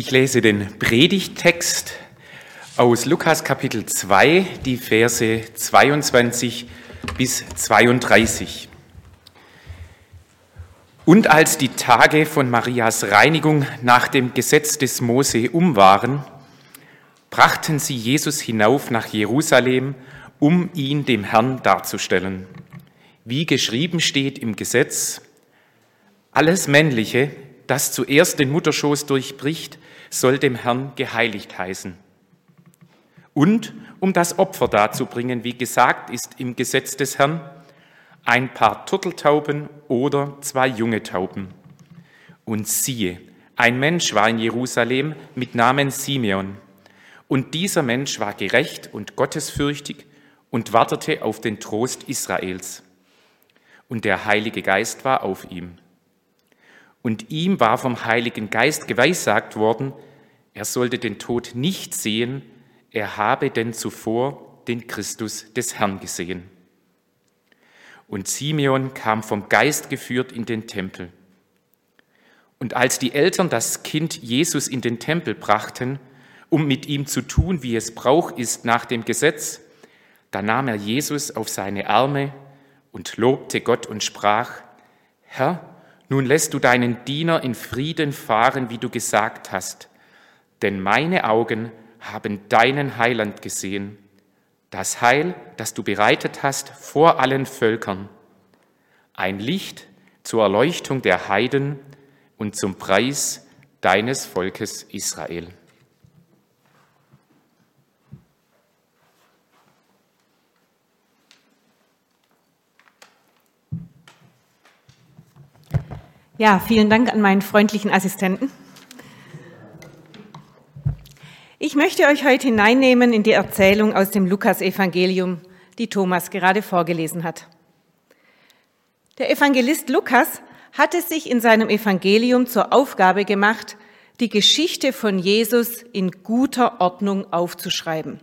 Ich lese den Predigttext aus Lukas Kapitel 2, die Verse 22 bis 32. Und als die Tage von Marias Reinigung nach dem Gesetz des Mose um waren, brachten sie Jesus hinauf nach Jerusalem, um ihn dem Herrn darzustellen. Wie geschrieben steht im Gesetz, alles Männliche, das zuerst den Mutterschoß durchbricht, soll dem Herrn geheiligt heißen. Und um das Opfer darzubringen, wie gesagt ist im Gesetz des Herrn, ein paar Turteltauben oder zwei junge Tauben. Und siehe, ein Mensch war in Jerusalem mit Namen Simeon. Und dieser Mensch war gerecht und gottesfürchtig und wartete auf den Trost Israels. Und der Heilige Geist war auf ihm. Und ihm war vom Heiligen Geist geweissagt worden, er sollte den Tod nicht sehen, er habe denn zuvor den Christus des Herrn gesehen. Und Simeon kam vom Geist geführt in den Tempel. Und als die Eltern das Kind Jesus in den Tempel brachten, um mit ihm zu tun, wie es Brauch ist nach dem Gesetz, da nahm er Jesus auf seine Arme und lobte Gott und sprach, Herr, nun lässt du deinen Diener in Frieden fahren, wie du gesagt hast, denn meine Augen haben deinen Heiland gesehen, das Heil, das du bereitet hast vor allen Völkern, ein Licht zur Erleuchtung der Heiden und zum Preis deines Volkes Israel. Ja, vielen Dank an meinen freundlichen Assistenten. Ich möchte euch heute hineinnehmen in die Erzählung aus dem Lukas-Evangelium, die Thomas gerade vorgelesen hat. Der Evangelist Lukas hatte sich in seinem Evangelium zur Aufgabe gemacht, die Geschichte von Jesus in guter Ordnung aufzuschreiben.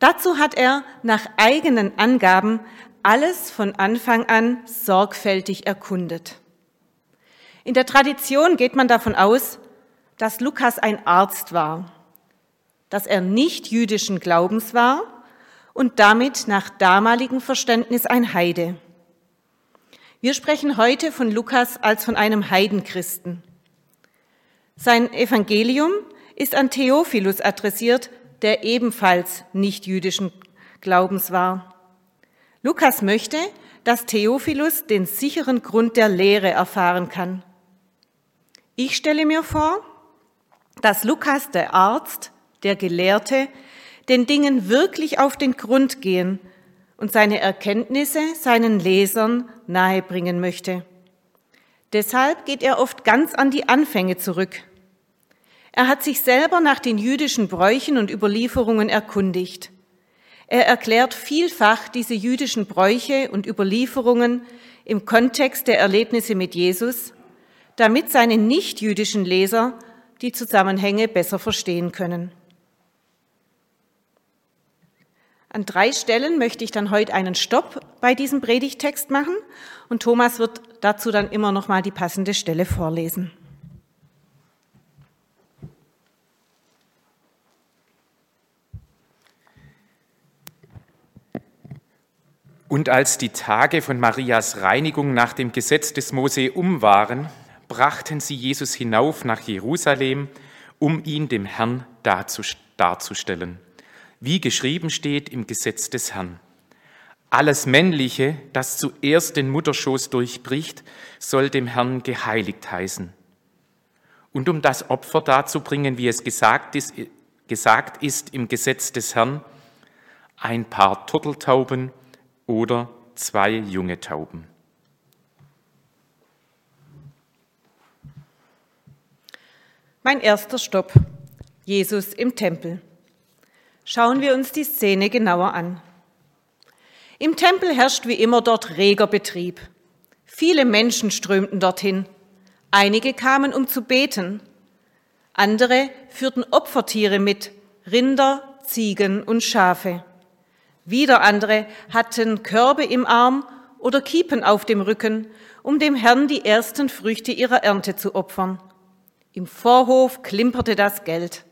Dazu hat er nach eigenen Angaben alles von Anfang an sorgfältig erkundet. In der Tradition geht man davon aus, dass Lukas ein Arzt war, dass er nicht jüdischen Glaubens war und damit nach damaligem Verständnis ein Heide. Wir sprechen heute von Lukas als von einem Heidenchristen. Sein Evangelium ist an Theophilus adressiert, der ebenfalls nicht jüdischen Glaubens war. Lukas möchte, dass Theophilus den sicheren Grund der Lehre erfahren kann. Ich stelle mir vor, dass Lukas, der Arzt, der Gelehrte, den Dingen wirklich auf den Grund gehen und seine Erkenntnisse seinen Lesern nahebringen möchte. Deshalb geht er oft ganz an die Anfänge zurück. Er hat sich selber nach den jüdischen Bräuchen und Überlieferungen erkundigt. Er erklärt vielfach diese jüdischen Bräuche und Überlieferungen im Kontext der Erlebnisse mit Jesus damit seine nichtjüdischen Leser die Zusammenhänge besser verstehen können. An drei Stellen möchte ich dann heute einen Stopp bei diesem Predigtext machen und Thomas wird dazu dann immer noch mal die passende Stelle vorlesen. Und als die Tage von Marias Reinigung nach dem Gesetz des Mose um waren, brachten sie Jesus hinauf nach Jerusalem, um ihn dem Herrn darzustellen, wie geschrieben steht im Gesetz des Herrn. Alles Männliche, das zuerst den Mutterschoß durchbricht, soll dem Herrn geheiligt heißen. Und um das Opfer darzubringen, wie es gesagt ist, gesagt ist im Gesetz des Herrn, ein paar Turteltauben oder zwei junge Tauben. Mein erster Stopp. Jesus im Tempel. Schauen wir uns die Szene genauer an. Im Tempel herrscht wie immer dort reger Betrieb. Viele Menschen strömten dorthin. Einige kamen, um zu beten. Andere führten Opfertiere mit, Rinder, Ziegen und Schafe. Wieder andere hatten Körbe im Arm oder Kiepen auf dem Rücken, um dem Herrn die ersten Früchte ihrer Ernte zu opfern. Im Vorhof klimperte das Geld.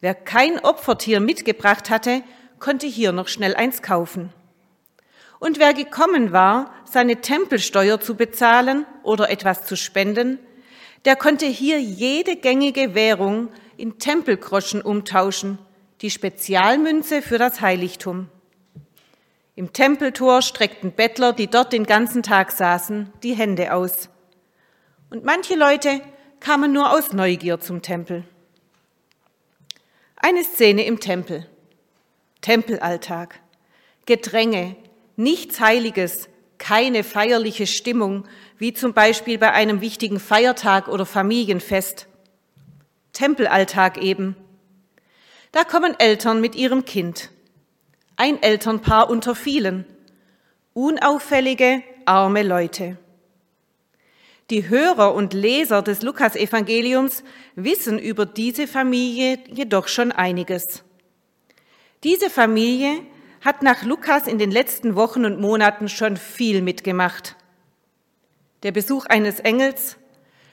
Wer kein Opfertier mitgebracht hatte, konnte hier noch schnell eins kaufen. Und wer gekommen war, seine Tempelsteuer zu bezahlen oder etwas zu spenden, der konnte hier jede gängige Währung in Tempelgroschen umtauschen, die Spezialmünze für das Heiligtum. Im Tempeltor streckten Bettler, die dort den ganzen Tag saßen, die Hände aus. Und manche Leute kamen nur aus Neugier zum Tempel. Eine Szene im Tempel. Tempelalltag. Gedränge, nichts Heiliges, keine feierliche Stimmung, wie zum Beispiel bei einem wichtigen Feiertag oder Familienfest. Tempelalltag eben. Da kommen Eltern mit ihrem Kind. Ein Elternpaar unter vielen. Unauffällige, arme Leute. Die Hörer und Leser des Lukasevangeliums wissen über diese Familie jedoch schon einiges. Diese Familie hat nach Lukas in den letzten Wochen und Monaten schon viel mitgemacht. Der Besuch eines Engels,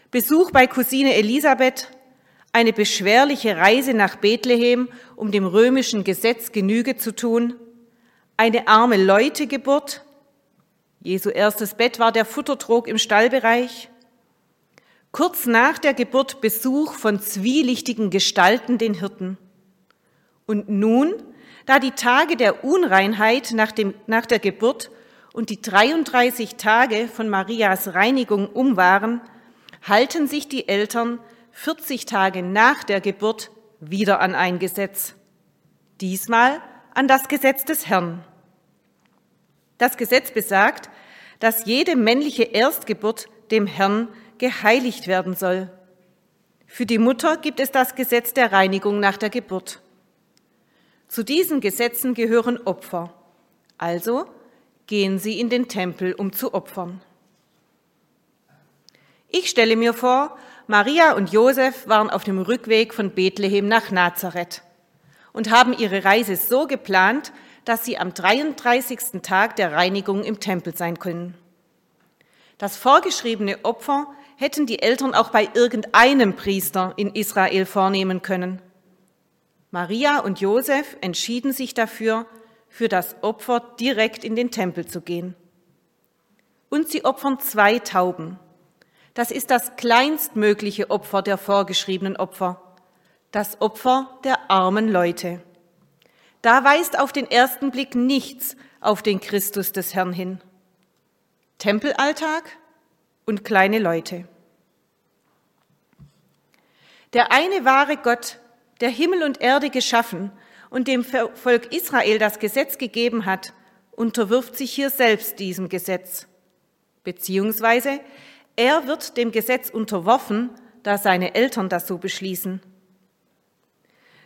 Besuch bei Cousine Elisabeth, eine beschwerliche Reise nach Bethlehem, um dem römischen Gesetz Genüge zu tun, eine arme Leutegeburt, Jesu erstes Bett war der Futtertrog im Stallbereich, kurz nach der Geburt Besuch von zwielichtigen Gestalten den Hirten. Und nun da die Tage der Unreinheit nach, dem, nach der Geburt und die 33 Tage von Marias Reinigung um waren, halten sich die Eltern 40 Tage nach der Geburt wieder an ein Gesetz. Diesmal an das Gesetz des Herrn. Das Gesetz besagt, dass jede männliche Erstgeburt dem Herrn geheiligt werden soll. Für die Mutter gibt es das Gesetz der Reinigung nach der Geburt. Zu diesen Gesetzen gehören Opfer. Also gehen Sie in den Tempel, um zu opfern. Ich stelle mir vor, Maria und Josef waren auf dem Rückweg von Bethlehem nach Nazareth und haben ihre Reise so geplant, dass sie am 33. Tag der Reinigung im Tempel sein können. Das vorgeschriebene Opfer hätten die Eltern auch bei irgendeinem Priester in Israel vornehmen können. Maria und Josef entschieden sich dafür, für das Opfer direkt in den Tempel zu gehen. Und sie opfern zwei Tauben. Das ist das kleinstmögliche Opfer der vorgeschriebenen Opfer, das Opfer der armen Leute. Da weist auf den ersten Blick nichts auf den Christus des Herrn hin. Tempelalltag und kleine Leute. Der eine wahre Gott der Himmel und Erde geschaffen und dem Volk Israel das Gesetz gegeben hat, unterwirft sich hier selbst diesem Gesetz. Beziehungsweise er wird dem Gesetz unterworfen, da seine Eltern das so beschließen.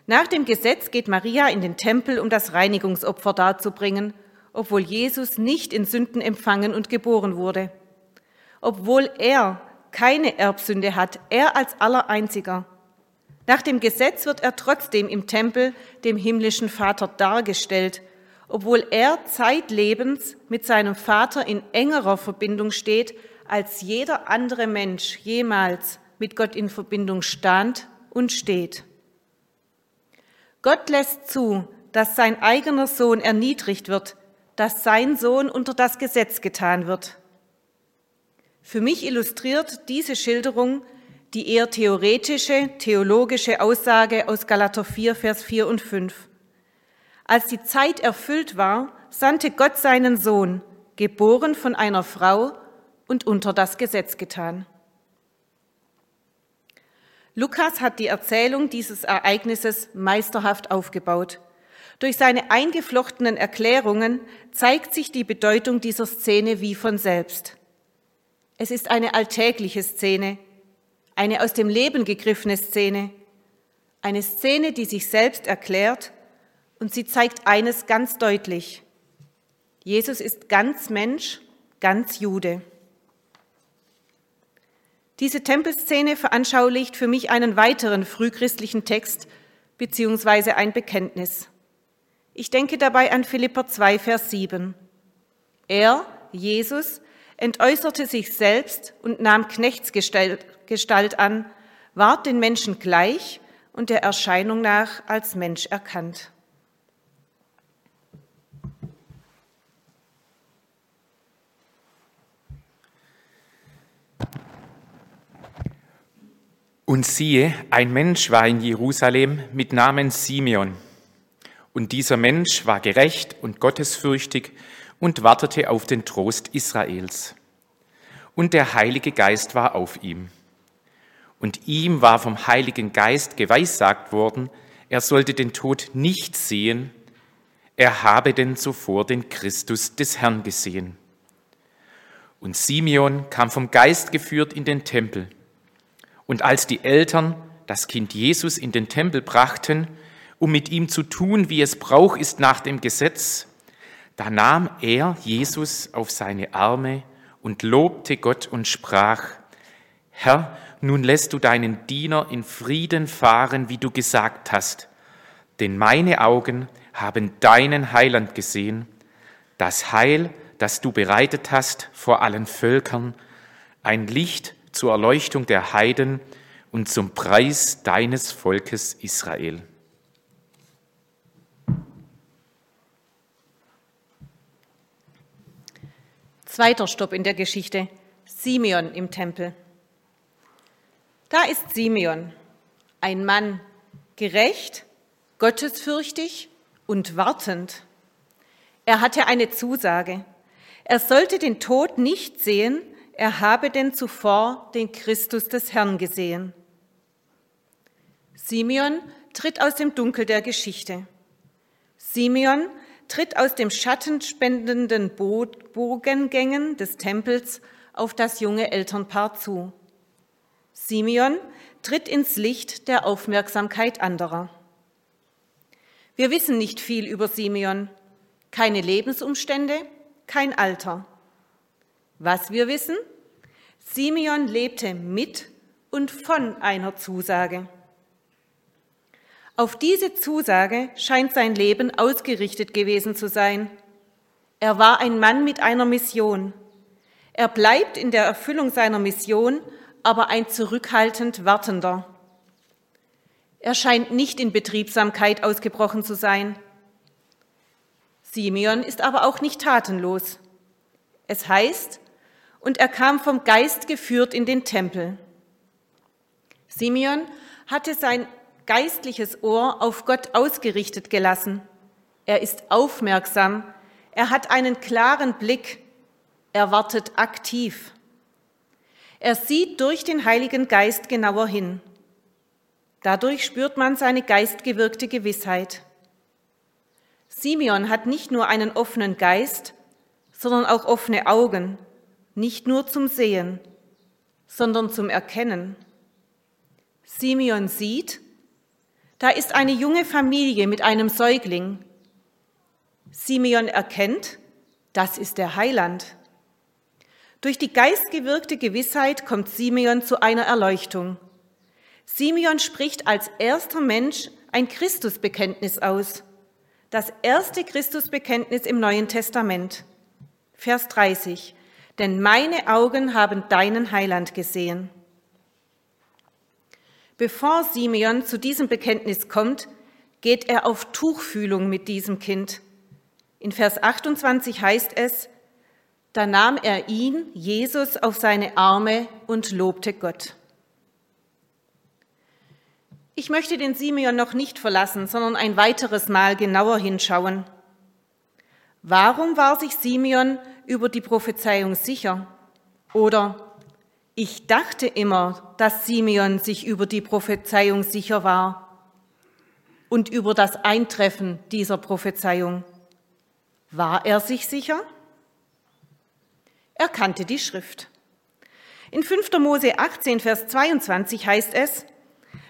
Nach dem Gesetz geht Maria in den Tempel, um das Reinigungsopfer darzubringen, obwohl Jesus nicht in Sünden empfangen und geboren wurde. Obwohl er keine Erbsünde hat, er als Allereinziger. Nach dem Gesetz wird er trotzdem im Tempel dem himmlischen Vater dargestellt, obwohl er zeitlebens mit seinem Vater in engerer Verbindung steht, als jeder andere Mensch jemals mit Gott in Verbindung stand und steht. Gott lässt zu, dass sein eigener Sohn erniedrigt wird, dass sein Sohn unter das Gesetz getan wird. Für mich illustriert diese Schilderung die eher theoretische, theologische Aussage aus Galater 4, Vers 4 und 5. Als die Zeit erfüllt war, sandte Gott seinen Sohn, geboren von einer Frau und unter das Gesetz getan. Lukas hat die Erzählung dieses Ereignisses meisterhaft aufgebaut. Durch seine eingeflochtenen Erklärungen zeigt sich die Bedeutung dieser Szene wie von selbst. Es ist eine alltägliche Szene, eine aus dem Leben gegriffene Szene, eine Szene, die sich selbst erklärt und sie zeigt eines ganz deutlich. Jesus ist ganz Mensch, ganz Jude. Diese Tempelszene veranschaulicht für mich einen weiteren frühchristlichen Text beziehungsweise ein Bekenntnis. Ich denke dabei an Philipper 2, Vers 7. Er, Jesus, entäußerte sich selbst und nahm Knechtsgestalt an, ward den Menschen gleich und der Erscheinung nach als Mensch erkannt. Und siehe, ein Mensch war in Jerusalem mit Namen Simeon. Und dieser Mensch war gerecht und gottesfürchtig und wartete auf den Trost Israels. Und der Heilige Geist war auf ihm. Und ihm war vom Heiligen Geist geweissagt worden, er sollte den Tod nicht sehen, er habe denn zuvor den Christus des Herrn gesehen. Und Simeon kam vom Geist geführt in den Tempel. Und als die Eltern das Kind Jesus in den Tempel brachten, um mit ihm zu tun, wie es Brauch ist nach dem Gesetz, da nahm er Jesus auf seine Arme und lobte Gott und sprach, Herr, nun lässt du deinen Diener in Frieden fahren, wie du gesagt hast, denn meine Augen haben deinen Heiland gesehen, das Heil, das du bereitet hast vor allen Völkern, ein Licht zur Erleuchtung der Heiden und zum Preis deines Volkes Israel. Zweiter Stopp in der Geschichte. Simeon im Tempel. Da ist Simeon, ein Mann, gerecht, gottesfürchtig und wartend. Er hatte eine Zusage. Er sollte den Tod nicht sehen, er habe denn zuvor den Christus des Herrn gesehen. Simeon tritt aus dem Dunkel der Geschichte. Simeon tritt aus dem schattenspendenden Bogengängen des Tempels auf das junge Elternpaar zu. Simeon tritt ins Licht der Aufmerksamkeit anderer. Wir wissen nicht viel über Simeon, keine Lebensumstände, kein Alter. Was wir wissen? Simeon lebte mit und von einer Zusage. Auf diese Zusage scheint sein Leben ausgerichtet gewesen zu sein. Er war ein Mann mit einer Mission. Er bleibt in der Erfüllung seiner Mission, aber ein zurückhaltend Wartender. Er scheint nicht in Betriebsamkeit ausgebrochen zu sein. Simeon ist aber auch nicht tatenlos. Es heißt, und er kam vom Geist geführt in den Tempel. Simeon hatte sein geistliches Ohr auf Gott ausgerichtet gelassen. Er ist aufmerksam, er hat einen klaren Blick, er wartet aktiv. Er sieht durch den Heiligen Geist genauer hin. Dadurch spürt man seine geistgewirkte Gewissheit. Simeon hat nicht nur einen offenen Geist, sondern auch offene Augen, nicht nur zum Sehen, sondern zum Erkennen. Simeon sieht, da ist eine junge Familie mit einem Säugling. Simeon erkennt, das ist der Heiland. Durch die geistgewirkte Gewissheit kommt Simeon zu einer Erleuchtung. Simeon spricht als erster Mensch ein Christusbekenntnis aus. Das erste Christusbekenntnis im Neuen Testament. Vers 30 denn meine Augen haben deinen Heiland gesehen. Bevor Simeon zu diesem Bekenntnis kommt, geht er auf Tuchfühlung mit diesem Kind. In Vers 28 heißt es, da nahm er ihn, Jesus, auf seine Arme und lobte Gott. Ich möchte den Simeon noch nicht verlassen, sondern ein weiteres Mal genauer hinschauen. Warum war sich Simeon über die Prophezeiung sicher. Oder ich dachte immer, dass Simeon sich über die Prophezeiung sicher war und über das Eintreffen dieser Prophezeiung. War er sich sicher? Er kannte die Schrift. In 5. Mose 18, Vers 22 heißt es,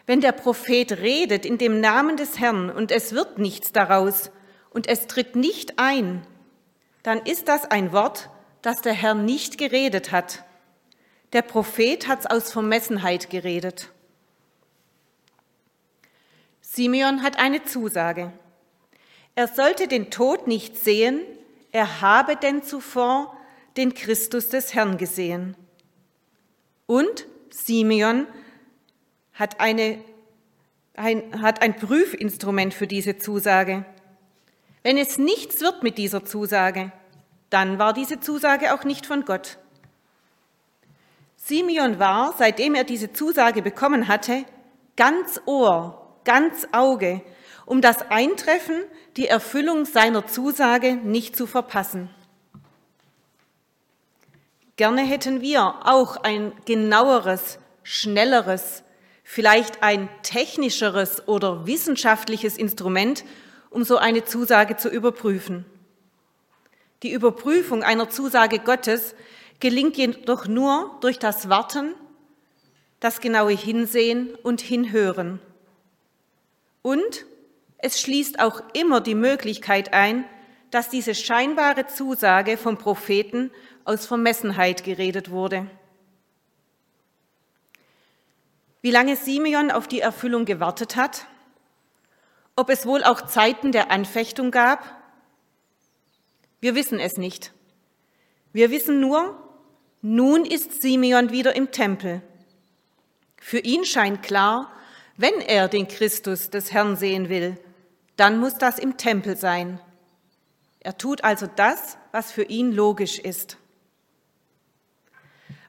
wenn der Prophet redet in dem Namen des Herrn und es wird nichts daraus und es tritt nicht ein, dann ist das ein Wort, das der Herr nicht geredet hat. Der Prophet hat es aus Vermessenheit geredet. Simeon hat eine Zusage. Er sollte den Tod nicht sehen, er habe denn zuvor den Christus des Herrn gesehen. Und Simeon hat, eine, ein, hat ein Prüfinstrument für diese Zusage. Wenn es nichts wird mit dieser Zusage, dann war diese Zusage auch nicht von Gott. Simeon war, seitdem er diese Zusage bekommen hatte, ganz Ohr, ganz Auge, um das Eintreffen, die Erfüllung seiner Zusage nicht zu verpassen. Gerne hätten wir auch ein genaueres, schnelleres, vielleicht ein technischeres oder wissenschaftliches Instrument, um so eine Zusage zu überprüfen. Die Überprüfung einer Zusage Gottes gelingt jedoch nur durch das Warten, das genaue Hinsehen und Hinhören. Und es schließt auch immer die Möglichkeit ein, dass diese scheinbare Zusage vom Propheten aus Vermessenheit geredet wurde. Wie lange Simeon auf die Erfüllung gewartet hat, ob es wohl auch Zeiten der Anfechtung gab, wir wissen es nicht. Wir wissen nur, nun ist Simeon wieder im Tempel. Für ihn scheint klar, wenn er den Christus des Herrn sehen will, dann muss das im Tempel sein. Er tut also das, was für ihn logisch ist.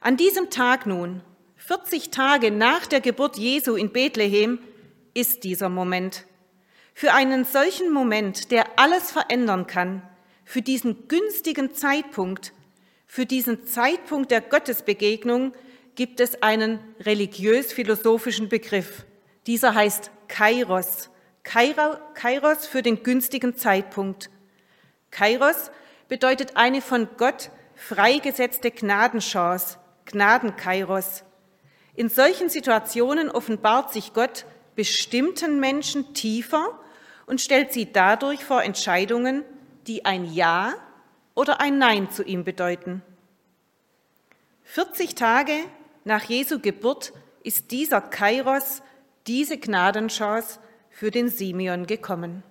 An diesem Tag nun, 40 Tage nach der Geburt Jesu in Bethlehem, ist dieser Moment. Für einen solchen Moment, der alles verändern kann, für diesen günstigen Zeitpunkt, für diesen Zeitpunkt der Gottesbegegnung gibt es einen religiös-philosophischen Begriff. Dieser heißt Kairos. Kairos für den günstigen Zeitpunkt. Kairos bedeutet eine von Gott freigesetzte Gnadenchance, Gnadenkairos. In solchen Situationen offenbart sich Gott bestimmten Menschen tiefer und stellt sie dadurch vor Entscheidungen, die ein Ja oder ein Nein zu ihm bedeuten. 40 Tage nach Jesu Geburt ist dieser Kairos, diese Gnadenchance für den Simeon gekommen.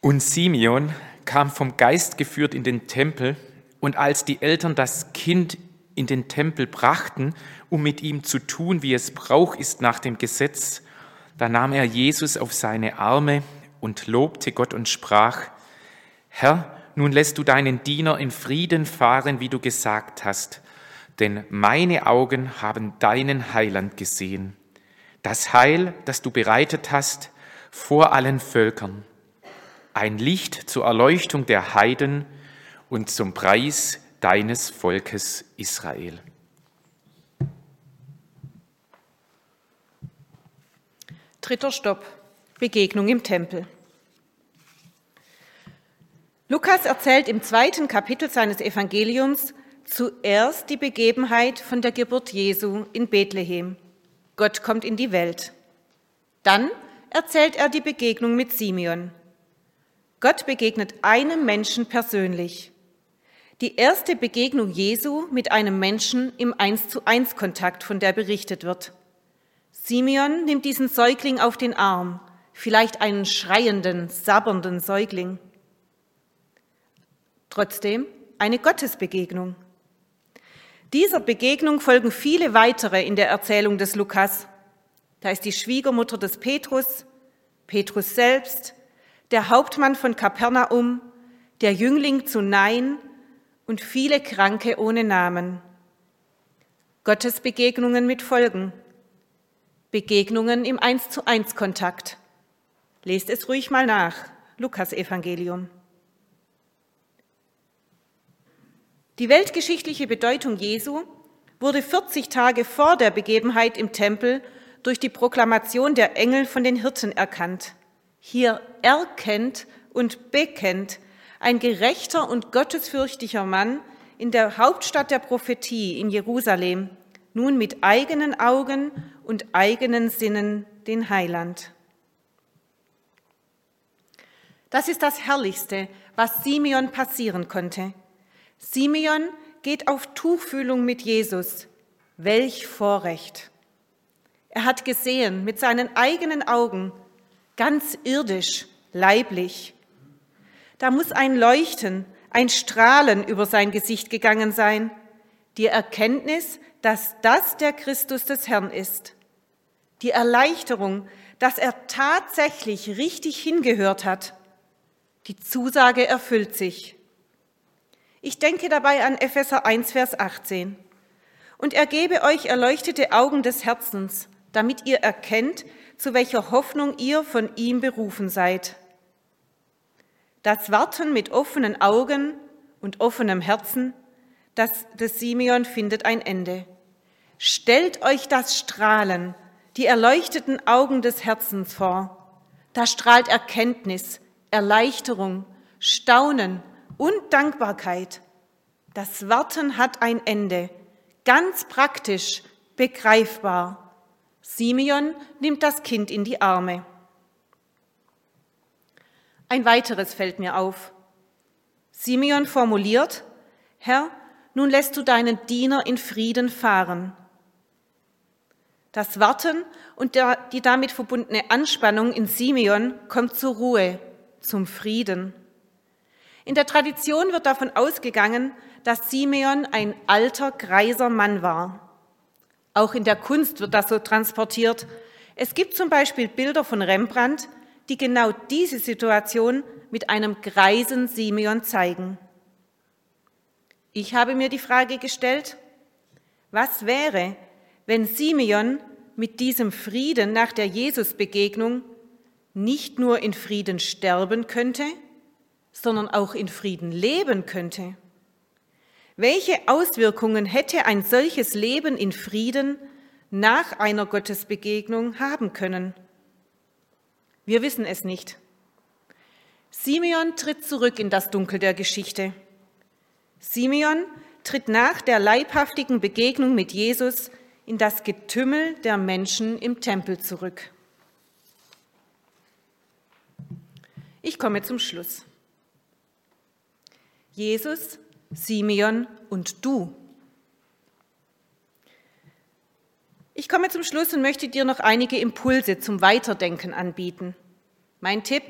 Und Simeon kam vom Geist geführt in den Tempel, und als die Eltern das Kind in den Tempel brachten, um mit ihm zu tun, wie es Brauch ist nach dem Gesetz, da nahm er Jesus auf seine Arme und lobte Gott und sprach, Herr, nun lässt du deinen Diener in Frieden fahren, wie du gesagt hast, denn meine Augen haben deinen Heiland gesehen, das Heil, das du bereitet hast vor allen Völkern, ein Licht zur Erleuchtung der Heiden und zum Preis deines Volkes Israel. Dritter Stopp. Begegnung im Tempel. Lukas erzählt im zweiten Kapitel seines Evangeliums zuerst die Begebenheit von der Geburt Jesu in Bethlehem. Gott kommt in die Welt. Dann erzählt er die Begegnung mit Simeon. Gott begegnet einem Menschen persönlich. Die erste Begegnung Jesu mit einem Menschen im Eins zu eins Kontakt, von der berichtet wird. Simeon nimmt diesen Säugling auf den Arm, vielleicht einen schreienden, sabbernden Säugling. Trotzdem eine Gottesbegegnung. Dieser Begegnung folgen viele weitere in der Erzählung des Lukas. Da ist die Schwiegermutter des Petrus, Petrus selbst, der Hauptmann von Kapernaum, der Jüngling zu Nein und viele Kranke ohne Namen. Gottes Begegnungen mit Folgen. Begegnungen im Eins zu eins Kontakt. Lest es ruhig mal nach. Lukas Evangelium. Die weltgeschichtliche Bedeutung Jesu wurde 40 Tage vor der Begebenheit im Tempel durch die Proklamation der Engel von den Hirten erkannt. Hier erkennt und bekennt ein gerechter und gottesfürchtiger Mann in der Hauptstadt der Prophetie in Jerusalem, nun mit eigenen Augen und eigenen Sinnen den Heiland. Das ist das Herrlichste, was Simeon passieren konnte. Simeon geht auf Tuchfühlung mit Jesus. Welch Vorrecht! Er hat gesehen mit seinen eigenen Augen, ganz irdisch, leiblich, Da muss ein Leuchten, ein Strahlen über sein Gesicht gegangen sein, die Erkenntnis, dass das der Christus des Herrn ist, die Erleichterung, dass er tatsächlich richtig hingehört hat. Die Zusage erfüllt sich. Ich denke dabei an Epheser 1, Vers 18. Und er gebe euch erleuchtete Augen des Herzens, damit ihr erkennt, zu welcher Hoffnung ihr von ihm berufen seid. Das Warten mit offenen Augen und offenem Herzen, das des Simeon findet ein Ende. Stellt euch das Strahlen, die erleuchteten Augen des Herzens vor. Da strahlt Erkenntnis, Erleichterung, Staunen und Dankbarkeit. Das Warten hat ein Ende, ganz praktisch, begreifbar. Simeon nimmt das Kind in die Arme. Ein weiteres fällt mir auf. Simeon formuliert, Herr, nun lässt du deinen Diener in Frieden fahren. Das Warten und die damit verbundene Anspannung in Simeon kommt zur Ruhe, zum Frieden. In der Tradition wird davon ausgegangen, dass Simeon ein alter, greiser Mann war. Auch in der Kunst wird das so transportiert. Es gibt zum Beispiel Bilder von Rembrandt, die genau diese Situation mit einem greisen Simeon zeigen. Ich habe mir die Frage gestellt, was wäre, wenn Simeon mit diesem Frieden nach der Jesusbegegnung nicht nur in Frieden sterben könnte, sondern auch in Frieden leben könnte? Welche Auswirkungen hätte ein solches Leben in Frieden nach einer Gottesbegegnung haben können? Wir wissen es nicht. Simeon tritt zurück in das Dunkel der Geschichte. Simeon tritt nach der leibhaftigen Begegnung mit Jesus in das Getümmel der Menschen im Tempel zurück. Ich komme zum Schluss. Jesus Simeon und du. Ich komme zum Schluss und möchte dir noch einige Impulse zum Weiterdenken anbieten. Mein Tipp,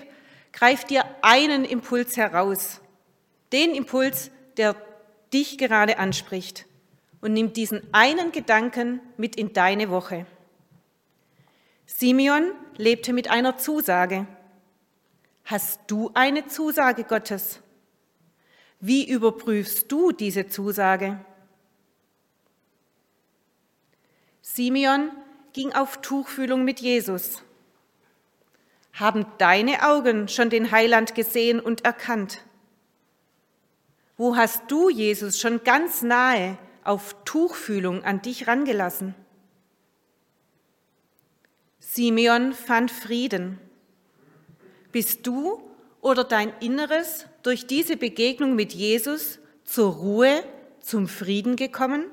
greif dir einen Impuls heraus, den Impuls, der dich gerade anspricht und nimm diesen einen Gedanken mit in deine Woche. Simeon lebte mit einer Zusage. Hast du eine Zusage Gottes? Wie überprüfst du diese Zusage? Simeon ging auf Tuchfühlung mit Jesus. Haben deine Augen schon den Heiland gesehen und erkannt? Wo hast du Jesus schon ganz nahe auf Tuchfühlung an dich rangelassen? Simeon fand Frieden. Bist du oder dein Inneres durch diese Begegnung mit Jesus zur Ruhe, zum Frieden gekommen?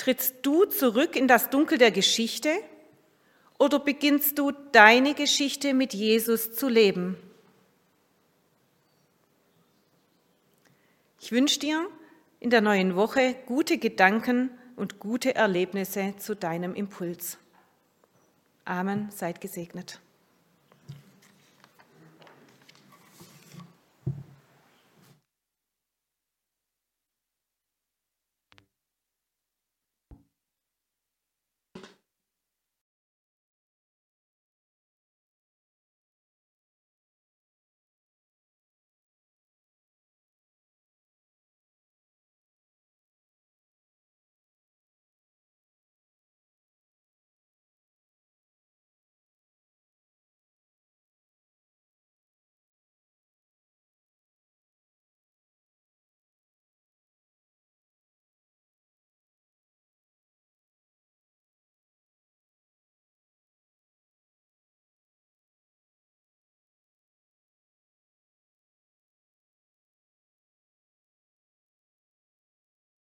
Trittst du zurück in das Dunkel der Geschichte oder beginnst du deine Geschichte mit Jesus zu leben? Ich wünsche dir in der neuen Woche gute Gedanken und gute Erlebnisse zu deinem Impuls. Amen, seid gesegnet.